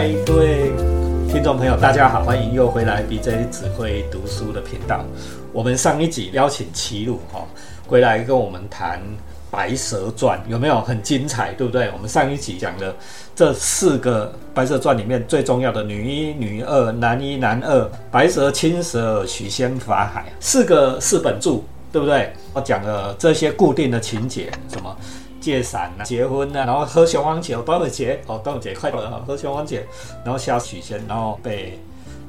嗨，各位听众朋友，大家好，欢迎又回来 BJ 指挥读书的频道。我们上一集邀请齐鲁哈回来跟我们谈《白蛇传》，有没有很精彩？对不对？我们上一集讲了这四个《白蛇传》里面最重要的女一、女二、男一、男二，白蛇、青蛇、许仙、法海，四个四本柱，对不对？我讲了这些固定的情节，什么？借伞啊，结婚啊，然后喝雄黄酒，端午节哦，端午节快乐哈，喝雄黄酒，然后下许仙，然后被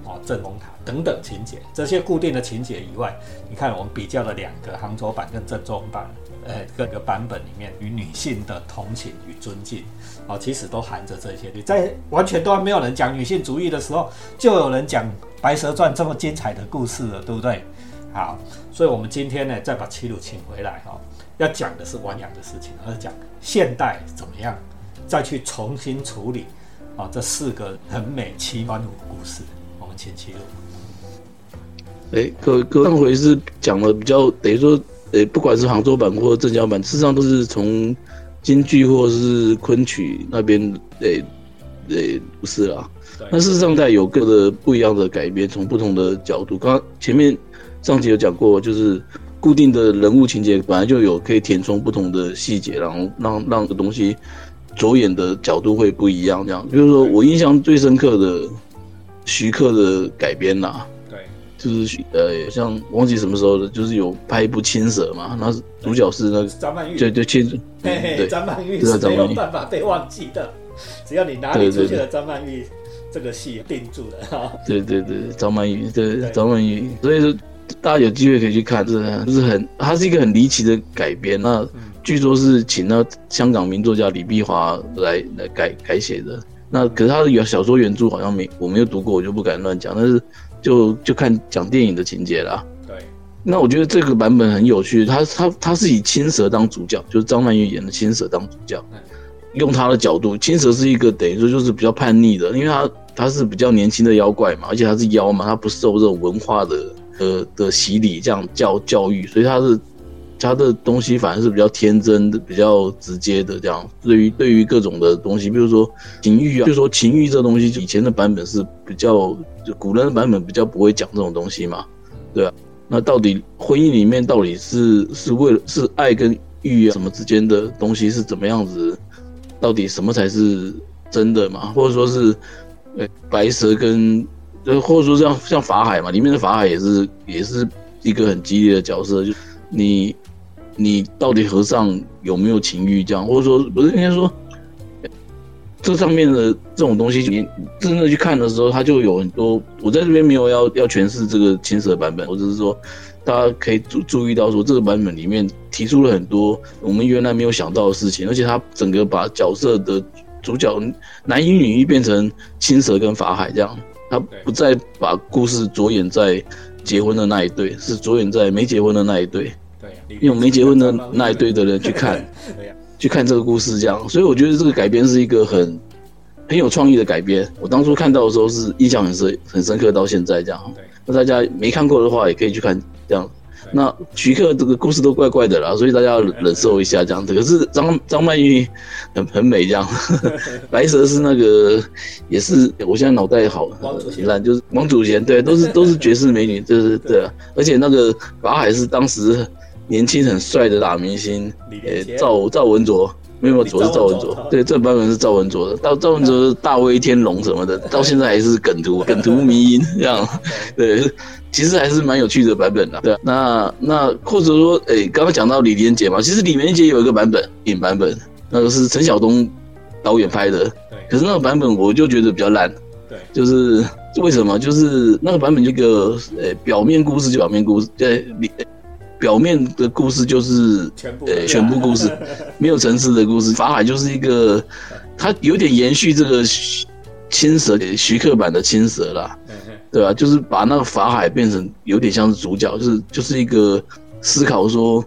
哦镇龙塔等等情节，这些固定的情节以外，你看我们比较了两个杭州版跟正宗版，呃各个版本里面与女性的同情与尊敬，哦其实都含着这些。你在完全都还没有人讲女性主义的时候，就有人讲《白蛇传》这么精彩的故事了，对不对？好，所以我们今天呢，再把齐鲁请回来哈。要讲的是完养的事情，而讲现代怎么样再去重新处理啊这四个很美奇观的故事。我们请齐鲁。哎，各各上回是讲了比较等于说，诶，不管是杭州版或镇江版，事实上都是从京剧或是昆曲那边诶诶不是啦。那事实上在有各的不一样的改编，从不同的角度。刚刚前面上集有讲过，就是。固定的人物情节本来就有可以填充不同的细节，然后让让个东西着眼的角度会不一样。这样，比如说我印象最深刻的徐克的改编啦，对，就是呃，像忘记什么时候的，就是有拍一部《青蛇》嘛，那是主角是那个张曼玉，对对，青对张曼玉是没有办法被忘记的，只要你哪里出现了张曼玉，这个戏定住了哈。对对对，张曼玉，对张曼玉，所以说。大家有机会可以去看，是就是很，它是一个很离奇的改编。那据说是请那香港名作家李碧华来来改改写的。那可是他的原小说原著好像没我没有读过，我就不敢乱讲。但是就就看讲电影的情节啦。对。那我觉得这个版本很有趣，他他他是以青蛇当主角，就是张曼玉演的青蛇当主角，用他的角度，青蛇是一个等于说就是比较叛逆的，因为他他是比较年轻的妖怪嘛，而且他是妖嘛，他不受这种文化的。的的洗礼，这样教教育，所以他是他的东西反而是比较天真的、比较直接的这样。对于对于各种的东西，比如说情欲啊，就说情欲这东西，以前的版本是比较，就古人的版本比较不会讲这种东西嘛，对啊。那到底婚姻里面到底是是为了是爱跟欲啊什么之间的东西是怎么样子？到底什么才是真的嘛？或者说是呃白蛇跟就或者说像像法海嘛，里面的法海也是也是一个很激烈的角色，就你你到底和尚有没有情欲这样，或者说不是应该说这上面的这种东西，你真的去看的时候，它就有很多。我在这边没有要要诠释这个青蛇版本，我只是说大家可以注注意到说这个版本里面提出了很多我们原来没有想到的事情，而且它整个把角色的主角男一女一变成青蛇跟法海这样。他不再把故事着眼在结婚的那一对，是着眼在没结婚的那一对。对，用没结婚的那一对的人去看，去看这个故事，这样。所以我觉得这个改编是一个很很有创意的改编。我当初看到的时候是印象很深很深刻，到现在这样。那大家没看过的话，也可以去看这样。那徐克这个故事都怪怪的啦，所以大家要忍受一下这样子。可是张张曼玉很很美这样，白蛇是那个也是，我现在脑袋好烂，就是王祖贤，对，都是都是绝世美女，就是对啊。而且那个法海是当时年轻很帅的大明星，诶，赵赵文卓，没有卓是赵文卓，对，这版本是赵文卓的。到赵文卓大威天龙什么的，到现在还是梗图，梗图迷音这样，对。其实还是蛮有趣的版本的，对那那或者说，哎，刚刚讲到李连杰嘛，其实李连杰有一个版本，影版本，那个是陈晓东导演拍的，对。可是那个版本我就觉得比较烂，对。就是为什么？就是那个版本这个，呃，表面故事就表面故事，对，表面的故事就是全部，呃，全部故事，没有层次的故事。法海就是一个，他有点延续这个青蛇徐克版的青蛇啦。对吧？就是把那个法海变成有点像是主角，就是就是一个思考说，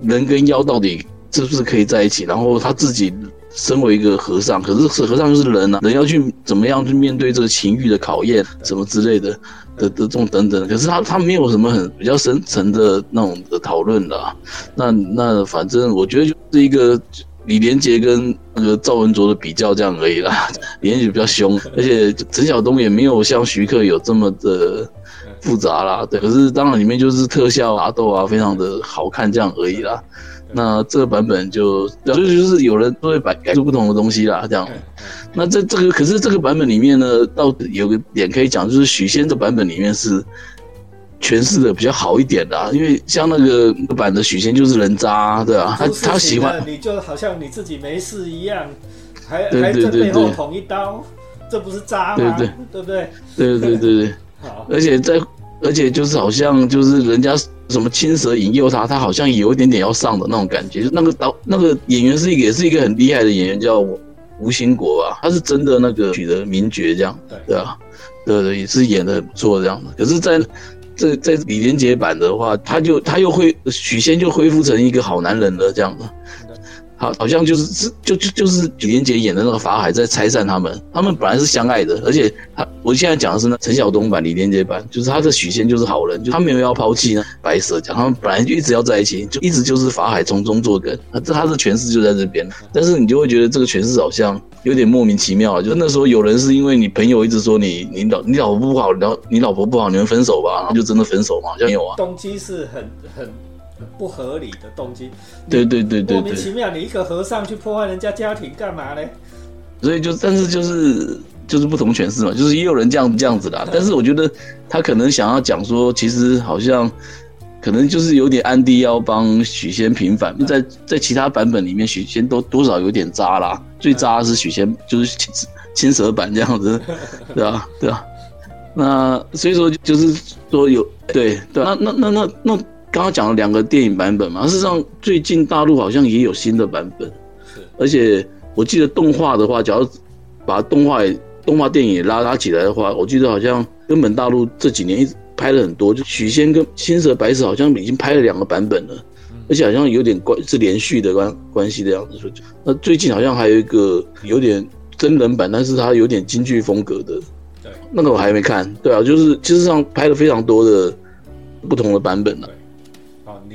人跟妖到底是不是可以在一起？然后他自己身为一个和尚，可是和尚就是人啊，人要去怎么样去面对这个情欲的考验，什么之类的的的这种等等。可是他他没有什么很比较深层的那种的讨论的。那那反正我觉得就是一个李连杰跟那个赵文卓的比较这样而已啦。李连杰比较凶，而且陈晓东也没有像徐克有这么的复杂啦。对，可是当然里面就是特效打斗啊，非常的好看这样而已啦。那这个版本就所以就是有人都会改改出不同的东西啦，这样。那在这个可是这个版本里面呢，到有个点可以讲，就是许仙的版本里面是。诠释的比较好一点的，因为像那个版的许仙就是人渣，对吧？他他喜欢你就好像你自己没事一样，还还在背后捅一刀，这不是渣吗？对不对？对对对对。好，而且在而且就是好像就是人家什么青蛇引诱他，他好像有一点点要上的那种感觉。就那个导那个演员是一个也是一个很厉害的演员，叫吴兴国吧，他是真的那个取得名角这样，对啊，对对也是演的很不错这样的。可是，在在在李连杰版的话，他就他又会许仙就恢复成一个好男人了，这样的。好，好像就是是就就就是李连杰演的那个法海在拆散他们，他们本来是相爱的，而且他我现在讲的是那陈晓东版李连杰版，就是他的许仙就是好人，就他没有要抛弃呢白蛇，讲他们本来就一直要在一起，就一直就是法海从中作梗，这他的诠释就在这边，但是你就会觉得这个诠释好像有点莫名其妙，就那时候有人是因为你朋友一直说你你老你老婆不好，然后你老婆不好，你们分手吧，然后就真的分手嘛，好像有啊，动机是很很。不合理的动机，对对对对，莫名其妙，你一个和尚去破坏人家家庭干嘛呢？所以就，但是就是就是不同诠释嘛，就是也有人这样这样子的。但是我觉得他可能想要讲说，其实好像可能就是有点安迪要帮许仙平反，在在其他版本里面，许仙都多少有点渣啦，最渣是许仙，就是青青蛇版这样子，对吧？对吧？那所以说就是说有对对，那那那那那。刚刚讲了两个电影版本嘛，事实上最近大陆好像也有新的版本，是，而且我记得动画的话，假如把动画动画电影也拉拉起来的话，我记得好像根本大陆这几年一直拍了很多，就许仙跟青蛇白蛇好像已经拍了两个版本了，而且好像有点关是连续的关关系的样子。那最近好像还有一个有点真人版，但是它有点京剧风格的，对，那个我还没看。对啊，就是其实上拍了非常多的不同的版本了。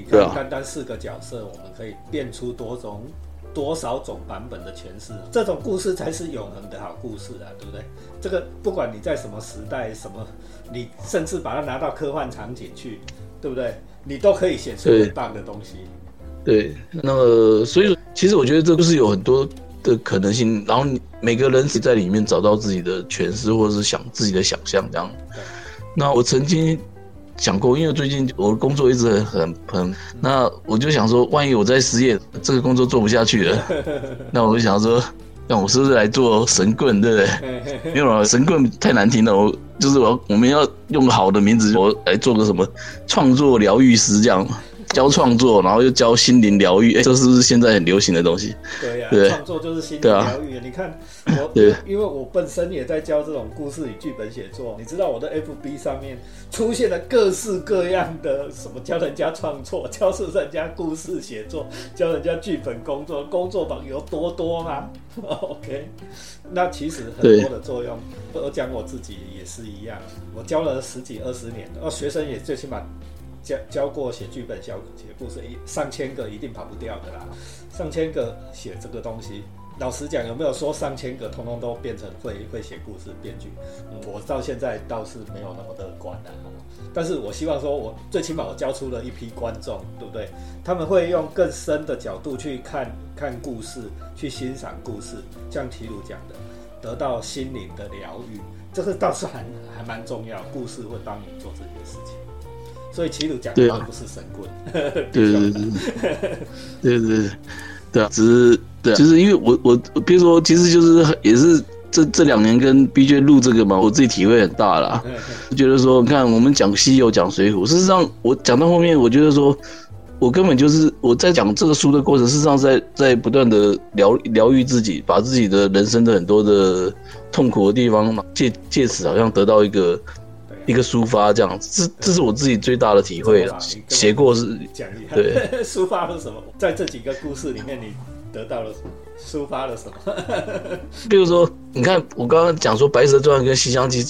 看，单单四个角色，我们可以变出多种、多少种版本的诠释。这种故事才是永恒的好故事啊，对不对？这个不管你在什么时代、什么，你甚至把它拿到科幻场景去，对不对？你都可以写出很棒的东西。对，那么所以说，其实我觉得这不是有很多的可能性，然后每个人在里面找到自己的诠释，或者是想自己的想象这样。那我曾经。想过，因为最近我的工作一直很很很，那我就想说，万一我在失业，这个工作做不下去了，那我就想说，那我是不是来做神棍，对不对？因为神棍太难听了，我就是我我们要用好的名字，我来做个什么创作疗愈师这样。教创作，然后又教心灵疗愈，哎，这是不是现在很流行的东西？对呀，创作就是心灵疗愈。你看我，对，因为我本身也在教这种故事与剧本写作。你知道我的 FB 上面出现了各式各样的什么教人家创作、教人家故事写作、教人家剧本工作，工作榜有多多吗？OK，那其实很多的作用。我讲我自己也是一样，我教了十几二十年，哦，学生也最起码。教教过写剧本、写写故事，一上千个一定跑不掉的啦。上千个写这个东西，老实讲，有没有说上千个通通都变成会会写故事编剧？我到现在倒是没有那么乐观的。但是我希望说，我最起码我教出了一批观众，对不对？他们会用更深的角度去看看故事，去欣赏故事，像提鲁讲的，得到心灵的疗愈，这个倒是还还蛮重要。故事会帮你做这件事情。所以齐鲁讲的不是神棍，对对对对 对对对啊，只是对，啊就是因为我我比如说，其实就是也是这这两年跟 B J 录这个嘛，我自己体会很大啦。觉得说，你看我们讲西游讲水浒，事实上我讲到后面，我觉得说，我根本就是我在讲这个书的过程，事实上在在不断的疗疗愈自己，把自己的人生的很多的痛苦的地方嘛，借借此好像得到一个。一个抒发这样子，这这是我自己最大的体会了。写过是讲对 抒发了什么？在这几个故事里面，你得到了抒发了什么？比如说，你看我刚刚讲说《白蛇传》跟《西厢记》，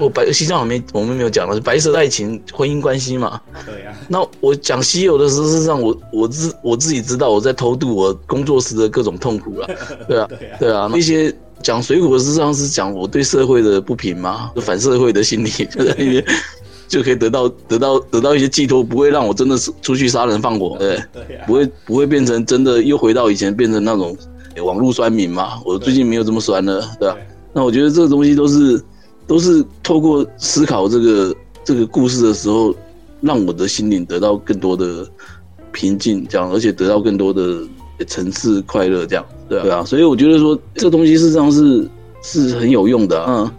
我白西厢我没我们没有讲了，白蛇爱情婚姻关系嘛。对呀。那我讲稀有的事实上，我我自我自己知道我在偷渡我工作时的各种痛苦了。对啊，对啊，那些讲水果实上是讲我对社会的不平嘛，反社会的心理就在那边。就可以得到得到得到一些寄托，不会让我真的是出去杀人放火，对，不会不会变成真的又回到以前变成那种网络酸民嘛？我最近没有这么酸了，对吧？那我觉得这个东西都是都是透过思考这个这个故事的时候，让我的心灵得到更多的平静，这样，而且得到更多的层次快乐，这样，对对啊。所以我觉得说这东西事实上是是很有用的，嗯。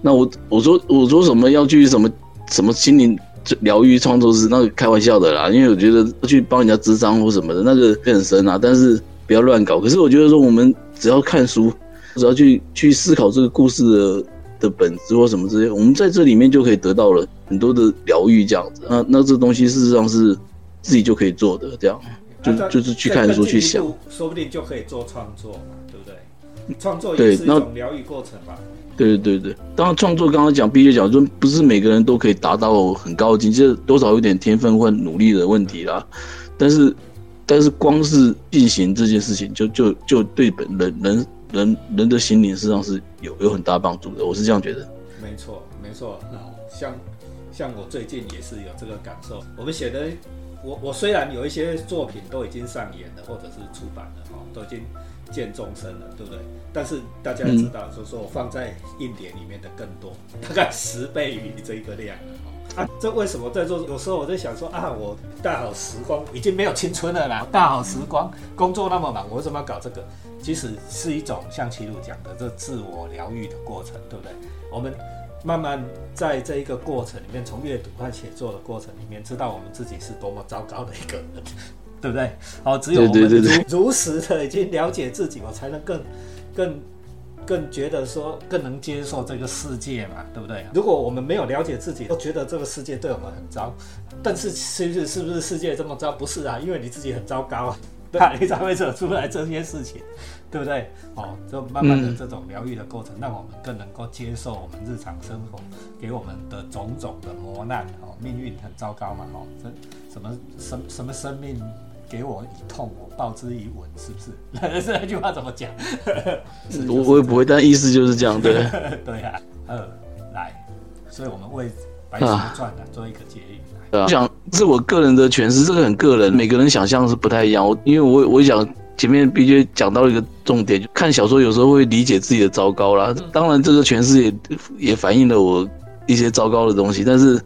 那我我说我说什么要去什么？什么心灵疗愈创作师？那个开玩笑的啦，因为我觉得去帮人家智商或什么的，那个很深啊。但是不要乱搞。可是我觉得说，我们只要看书，只要去去思考这个故事的的本质或什么之类，我们在这里面就可以得到了很多的疗愈，这样子。那那这东西事实上是自己就可以做的，这样就就是去看书去想，说不定就可以做创作嘛，对不对？创作也是一种疗愈过程吧。对对对对，当然创作刚刚讲，必须讲就，不是每个人都可以达到很高境界，多少有点天分或努力的问题啦。但是，但是光是进行这件事情，就就就对本人人人人的心灵实际上是有有很大帮助的。我是这样觉得。没错，没错。像像我最近也是有这个感受。我们写的，我我虽然有一些作品都已经上演了，或者是出版了，哈，都已经。见众生了，对不对？但是大家知道，就是说我放在印典里面的更多，大概十倍于这个量啊！这为什么在做？有时候我在想说啊，我大好时光已经没有青春了啦，大好时光工作那么忙，我为什么要搞这个？其实是一种像齐鲁讲的这自我疗愈的过程，对不对？我们慢慢在这一个过程里面，从阅读和写作的过程里面，知道我们自己是多么糟糕的一个人。对不对？好，只有我们如如实的已经了解自己，我才能更、更、更觉得说更能接受这个世界嘛，对不对？如果我们没有了解自己，都觉得这个世界对我们很糟，但是其实是不是世界这么糟？不是啊，因为你自己很糟糕啊，对吧？你才会做出来这些事情，对不对？哦，就慢慢的这种疗愈的过程，让我们更能够接受我们日常生活给我们的种种的磨难。哦，命运很糟糕嘛，哦，这什么什什么生命？给我以痛，我报之以吻，是不是？这句话怎么讲？我我也不会，但意思就是这样，对。对啊，呃，来，所以我们为《白蛇传》呢做一个结语。我想是我个人的诠释，这个很个人，每个人想象是不太一样。我因为我我想前面必须讲到一个重点，就看小说有时候会理解自己的糟糕啦。当然，这个诠释也也反映了我一些糟糕的东西，但是。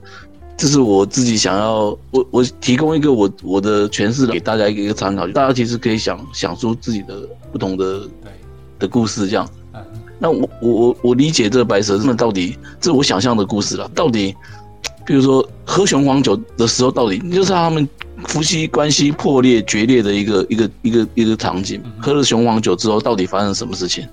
这是我自己想要，我我提供一个我我的诠释给大家一个一个参考，大家其实可以想想出自己的不同的的故事这样。那我我我我理解这个白蛇他们到底，这是我想象的故事了。到底，比如说喝雄黄酒的时候，到底就是他们夫妻关系破裂决裂的一个一个一个一个场景。喝了雄黄酒之后，到底发生什么事情？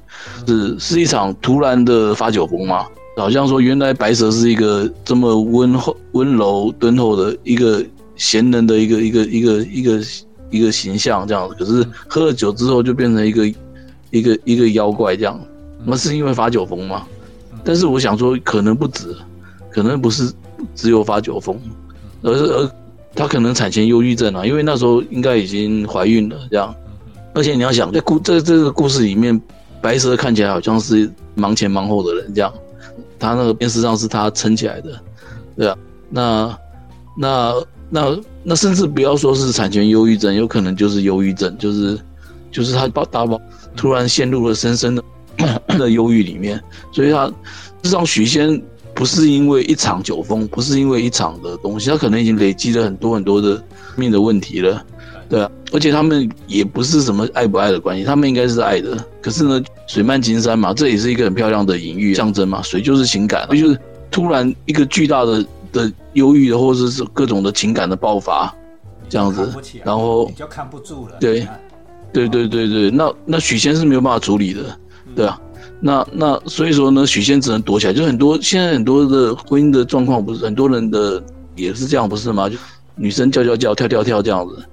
是是一场突然的发酒疯吗？好像说，原来白蛇是一个这么温厚、温柔、敦厚的一个贤人的一个一个一个一个一个形象，这样子。可是喝了酒之后，就变成一个一个一个妖怪这样。那是因为发酒疯吗？但是我想说，可能不止，可能不是只有发酒疯，而是而他可能产前忧郁症啊，因为那时候应该已经怀孕了这样。而且你要想，在故在这个故事里面，白蛇看起来好像是忙前忙后的人这样。他那个电视上是他撑起来的，对啊，那那那那甚至不要说是产前忧郁症，有可能就是忧郁症，就是就是他把大宝突然陷入了深深的 的忧郁里面，所以他实际上许仙不是因为一场酒疯，不是因为一场的东西，他可能已经累积了很多很多的命的问题了。对啊，而且他们也不是什么爱不爱的关系，他们应该是爱的。可是呢，水漫金山嘛，这也是一个很漂亮的隐喻象征嘛。水就是情感，就是突然一个巨大的的忧郁的，或者是各种的情感的爆发，这样子，然后你就看不住了。对，对对对对，那那许仙是没有办法处理的，对啊，那那所以说呢，许仙只能躲起来。就很多现在很多的婚姻的状况，不是很多人的也是这样，不是吗？就女生叫叫叫，跳跳跳这样子。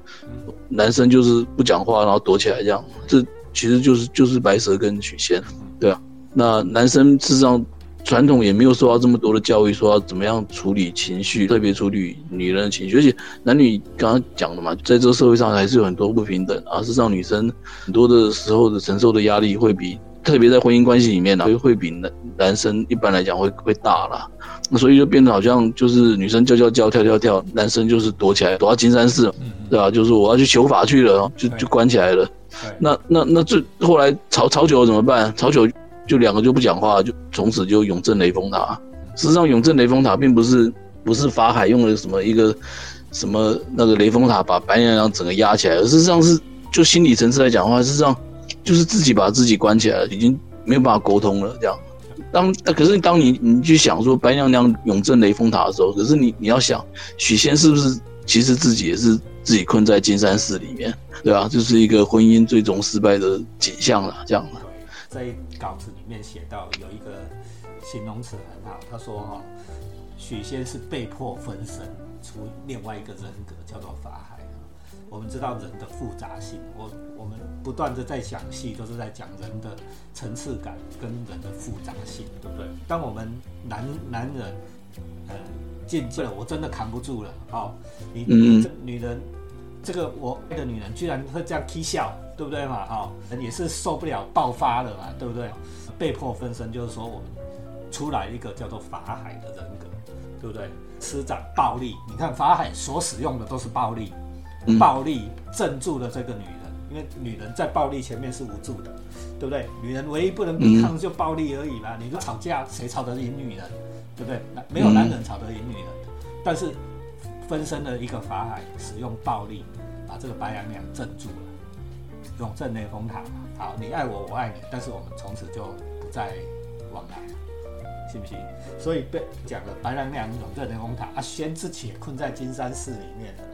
男生就是不讲话，然后躲起来这样，这其实就是就是白蛇跟许仙，对啊。那男生事实上传统也没有受到这么多的教育，说要怎么样处理情绪，特别处理女人的情绪。而且男女刚刚讲的嘛，在这个社会上还是有很多不平等啊。事实上，女生很多的时候的承受的压力会比，特别在婚姻关系里面呢，会会比男男生一般来讲会会大啦。那所以就变得好像就是女生叫叫叫跳跳跳，男生就是躲起来躲到金山寺，对吧？就是我要去求法去了，就就关起来了。那那那这后来吵吵久了怎么办？曹九就两个就不讲话，就从此就永镇雷峰塔。事实上，永镇雷峰塔并不是不是法海用了什么一个什么那个雷峰塔把白娘娘整个压起来，而事实上是就心理层次来讲的话，事实上就是自己把自己关起来了，已经没有办法沟通了。这样，当可是当你你去想说白娘娘永镇雷峰塔的时候，可是你你要想许仙是不是其实自己也是自己困在金山寺里面。对啊，就是一个婚姻最终失败的景象了，这样的。在稿子里面写到有一个形容词很好，他说哈，许仙是被迫分身出另外一个人格，叫做法海。我们知道人的复杂性，我我们不断的在讲戏，都是在讲人的层次感跟人的复杂性，对不对？当我们男男人，呃，进去了，我真的扛不住了，好，你这女人。这个我爱的女人居然会这样踢笑，对不对嘛？哈，也是受不了爆发了嘛，对不对？被迫分身，就是说我们出来一个叫做法海的人格，对不对？施展暴力，你看法海所使用的都是暴力，暴力镇住了这个女人，因为女人在暴力前面是无助的，对不对？女人唯一不能抵抗就暴力而已啦。你说吵架谁吵得赢女人，对不对？没有男人吵得赢女人，但是。分身的一个法海，使用暴力把这个白娘娘镇住了，永镇雷峰塔。好，你爱我，我爱你，但是我们从此就不再往来了，信不信？所以被讲了白娘娘永镇雷峰塔，啊，仙自己也困在金山寺里面了，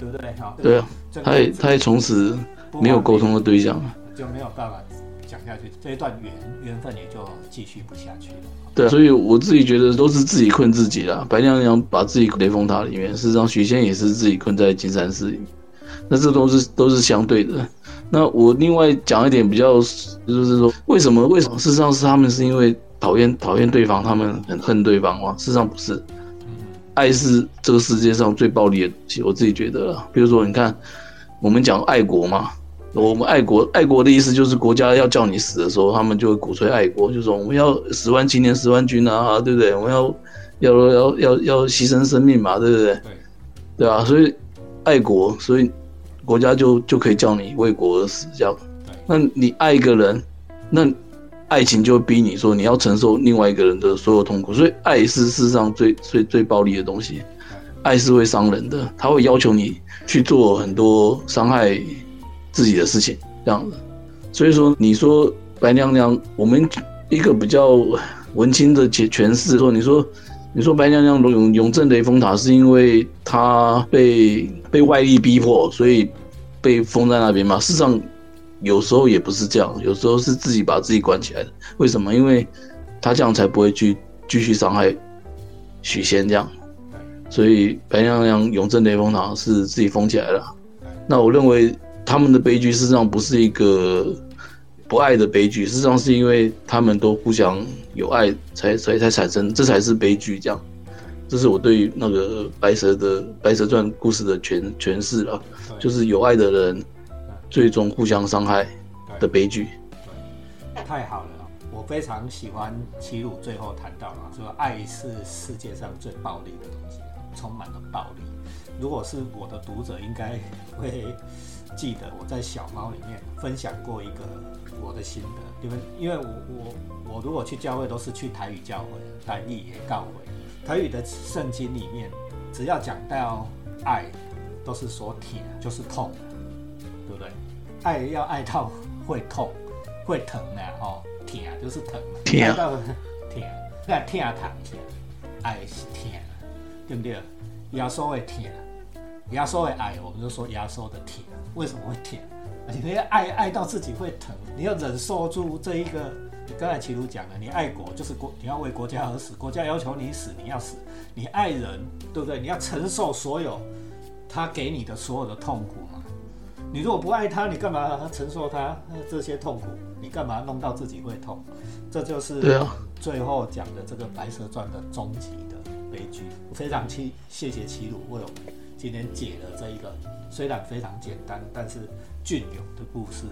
对不对？哈，对啊，他也他也从此没有沟通的对象了，就没有办法讲下去，这一段缘缘分也就继续不下去了。对，所以我自己觉得都是自己困自己啦。白娘娘把自己雷峰塔里面，事实上许仙也是自己困在金山寺里面。那这都是都是相对的。那我另外讲一点比较，就是说为什么为什么事实上是他们是因为讨厌讨厌对方，他们很恨对方吗？事实上不是，爱是这个世界上最暴力的东西。我自己觉得，比如说你看，我们讲爱国嘛。我们爱国，爱国的意思就是国家要叫你死的时候，他们就会鼓吹爱国，就说我们要十万青年十万军啊，对不对？我们要要要要要牺牲生命嘛，对不对？对，对啊，所以爱国，所以国家就就可以叫你为国而死，这样。那你爱一个人，那爱情就逼你说你要承受另外一个人的所有痛苦，所以爱是世上最最最暴力的东西，爱是会伤人的，他会要求你去做很多伤害。自己的事情这样子，所以说你说白娘娘，我们一个比较文青的解诠释说，你说你说白娘娘永永镇雷峰塔是因为她被被外力逼迫，所以被封在那边嘛？事实上有时候也不是这样，有时候是自己把自己关起来的。为什么？因为他这样才不会去继续伤害许仙这样，所以白娘娘永镇雷峰塔是自己封起来了。那我认为。他们的悲剧事实上不是一个不爱的悲剧，事实上是因为他们都互相有爱，才才才产生，这才是悲剧。这样，这是我对那个白蛇的《白蛇传》故事的诠诠释了，就是有爱的人最终互相伤害的悲剧。太好了，我非常喜欢齐鲁最后谈到了，说爱是世界上最暴力的东西，充满了暴力。如果是我的读者，应该会。记得我在小猫里面分享过一个我的心得，因为因为我我我如果去教会都是去台语教会，台语也告会，台语的圣经里面只要讲到爱，都是说甜就是痛，对不对？爱要爱到会痛会疼的哦，甜就是疼，甜到疼，那甜糖甜，爱是疼，对不对？耶稣会疼，耶稣会爱，我们就说耶稣的疼。为什么会甜？你要爱爱到自己会疼，你要忍受住这一个。刚才齐鲁讲了，你爱国就是国，你要为国家而死，国家要求你死，你要死。你爱人，对不对？你要承受所有他给你的所有的痛苦嘛。你如果不爱他，你干嘛承受他这些痛苦？你干嘛弄到自己会痛？这就是最后讲的这个《白蛇传》的终极的悲剧。非常期谢谢齐鲁为我们今天解了这一个虽然非常简单，但是隽永的故事。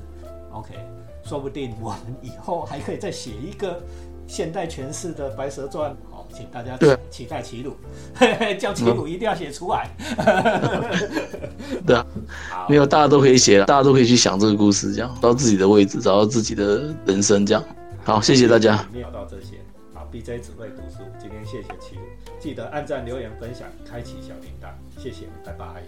OK，说不定我们以后还可以再写一个现代诠释的《白蛇传》。好，请大家对期待齐鲁，叫齐鲁一定要写出来。对啊，好没有大家都可以写了，大家都可以去想这个故事，这样找到自己的位置，找到自己的人生，这样。好，谢谢大家。没有到这些。好，BJ 只会读书，今天谢谢齐鲁，记得按赞、留言、分享、开启小铃铛，谢谢，拜拜。